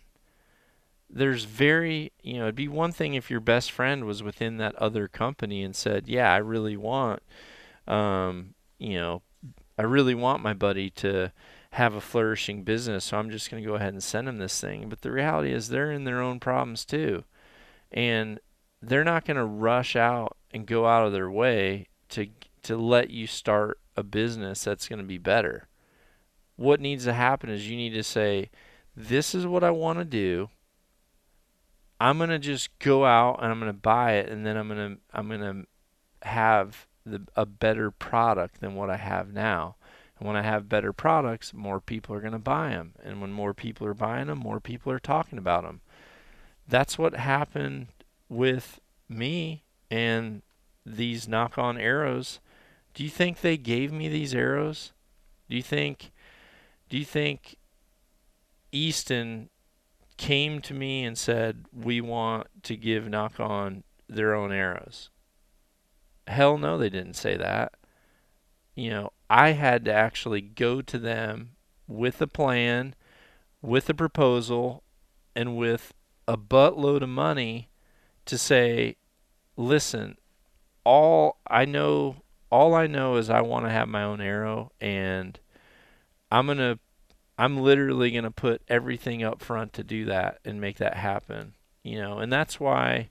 There's very, you know, it'd be one thing if your best friend was within that other company and said, "Yeah, I really want um, you know, I really want my buddy to have a flourishing business, so I'm just going to go ahead and send them this thing. But the reality is they're in their own problems too. And they're not going to rush out and go out of their way to to let you start a business that's going to be better. What needs to happen is you need to say, "This is what I want to do. I'm going to just go out and I'm going to buy it and then I'm going to I'm going to have the, a better product than what I have now." And when I have better products, more people are going to buy them. And when more people are buying them, more people are talking about them. That's what happened with me and these Nock On arrows. Do you think they gave me these arrows? Do you think do you think Easton came to me and said, "We want to give Nock On their own arrows"? Hell no, they didn't say that. You know, I had to actually go to them with a plan, with a proposal, and with a buttload of money to say, listen, all I know all I know is I want to have my own arrow and I'm going to I'm literally going to put everything up front to do that and make that happen, you know. And that's why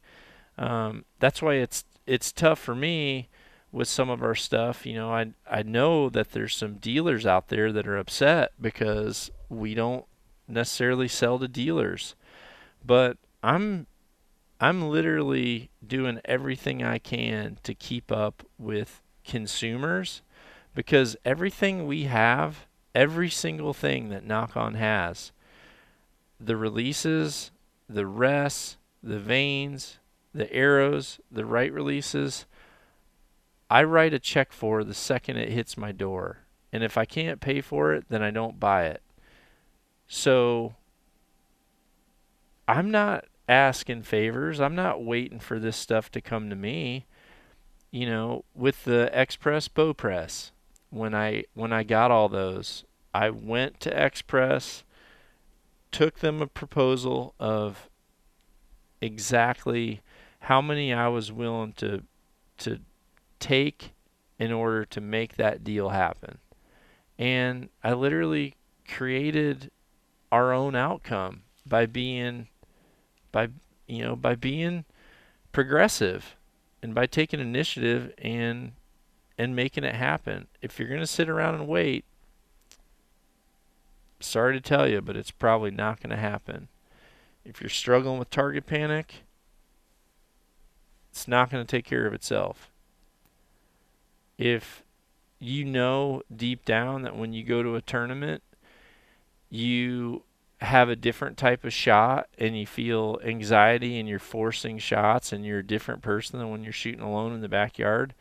um, that's why it's it's tough for me with some of our stuff, you know, I I know that there's some dealers out there that are upset because we don't necessarily sell to dealers. But I'm I'm literally doing everything I can to keep up with consumers because everything we have, every single thing that Nock On has, the releases, the rests, the vanes, the arrows, the right releases, I write a check for the second it hits my door. And if I can't pay for it, then I don't buy it. So I'm not asking favors. I'm not waiting for this stuff to come to me. You know, with the Express Bow Press, when I when I got all those, I went to Express, took them a proposal of exactly how many I was willing to to take in order to make that deal happen. And I literally created our own outcome by being by you know by being progressive and by taking initiative and and making it happen. If you're going to sit around and wait, sorry to tell you, but it's probably not going to happen. If you're struggling with target panic, it's not going to take care of itself if you know deep down that when you go to a tournament, you have a different type of shot and you feel anxiety and you're forcing shots and you're a different person than when you're shooting alone in the backyard,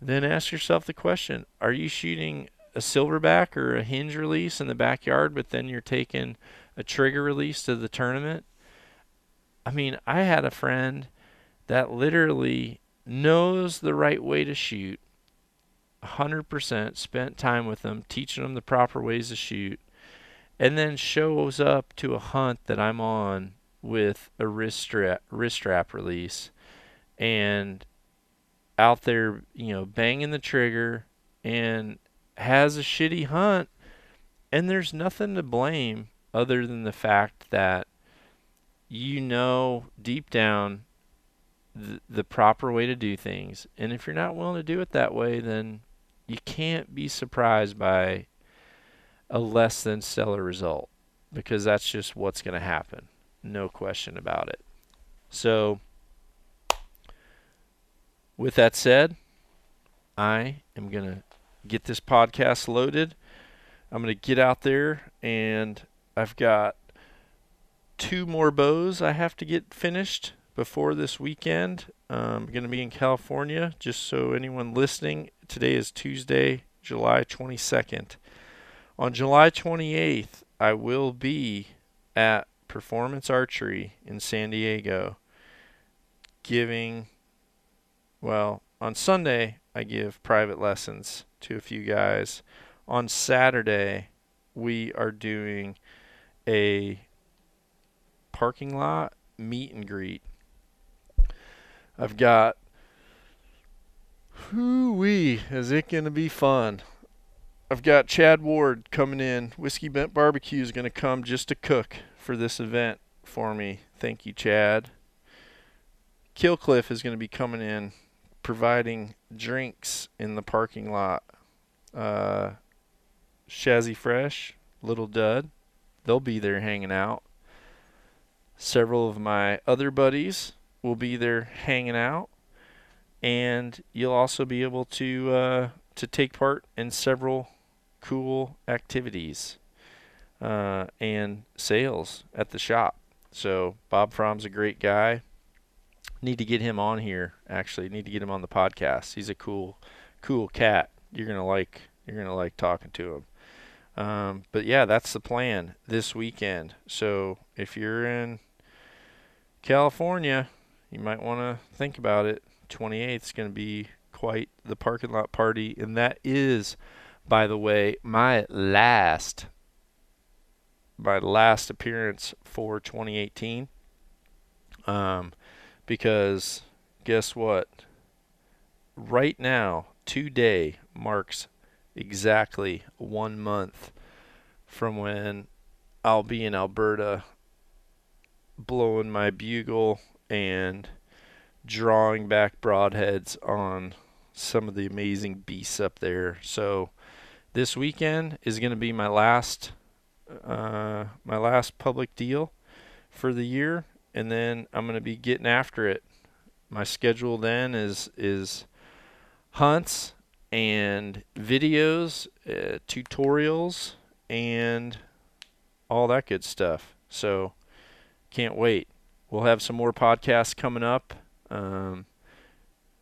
then ask yourself the question Are you shooting a silverback or a hinge release in the backyard, but then you're taking a trigger release to the tournament? I mean, I had a friend that literally knows the right way to shoot 100%, spent time with them, teaching them the proper ways to shoot, and then shows up to a hunt that I'm on with a wrist strap, wrist strap release and out there, you know, banging the trigger and has a shitty hunt and there's nothing to blame other than the fact that you know deep down the, the proper way to do things. And if you're not willing to do it that way, then you can't be surprised by a less than stellar result because that's just what's going to happen. No question about it. So, with that said, I am going to get this podcast loaded. I'm going to get out there and I've got two more bows I have to get finished before this weekend. Um, I'm going to be in California, just so anyone listening. Today is Tuesday, July 22nd. On July 28th, I will be at Performance Archery in San Diego giving, well, on Sunday, I give private lessons to a few guys. On Saturday, we are doing a parking lot meet and greet. I've got whoo wee, is it gonna be fun? I've got Chad Ward coming in. Whiskey Bent Barbecue is gonna come just to cook for this event for me. Thank you, Chad. Kill Cliff is gonna be coming in, providing drinks in the parking lot. Uh, Shazzy Fresh, Little Dud, they'll be there hanging out. Several of my other buddies will be there hanging out, and you'll also be able to uh, to take part in several cool activities uh, and sales at the shop. So Bob Fromm's a great guy. Need to get him on here. Actually, need to get him on the podcast. He's a cool, cool cat. You're gonna like. You're gonna like talking to him. Um, but yeah, that's the plan this weekend. So if you're in California, you might want to think about it. 28th is going to be quite the parking lot party, and that is, by the way, my last my last appearance for 2018. Um, because guess what? Right now, today marks exactly one month from when I'll be in Alberta blowing my bugle and drawing back broadheads on some of the amazing beasts up there. So this weekend is going to be my last uh, my last public deal for the year, and then I'm going to be getting after it. My schedule then is is hunts and videos, uh, tutorials, and all that good stuff. So can't wait. We'll have some more podcasts coming up, um,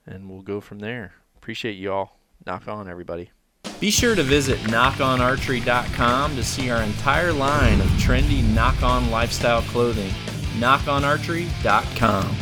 and we'll go from there. Appreciate you all. Nock on, everybody. Be sure to visit nockonarchery.com to see our entire line of trendy nock on lifestyle clothing. nockonarchery.com.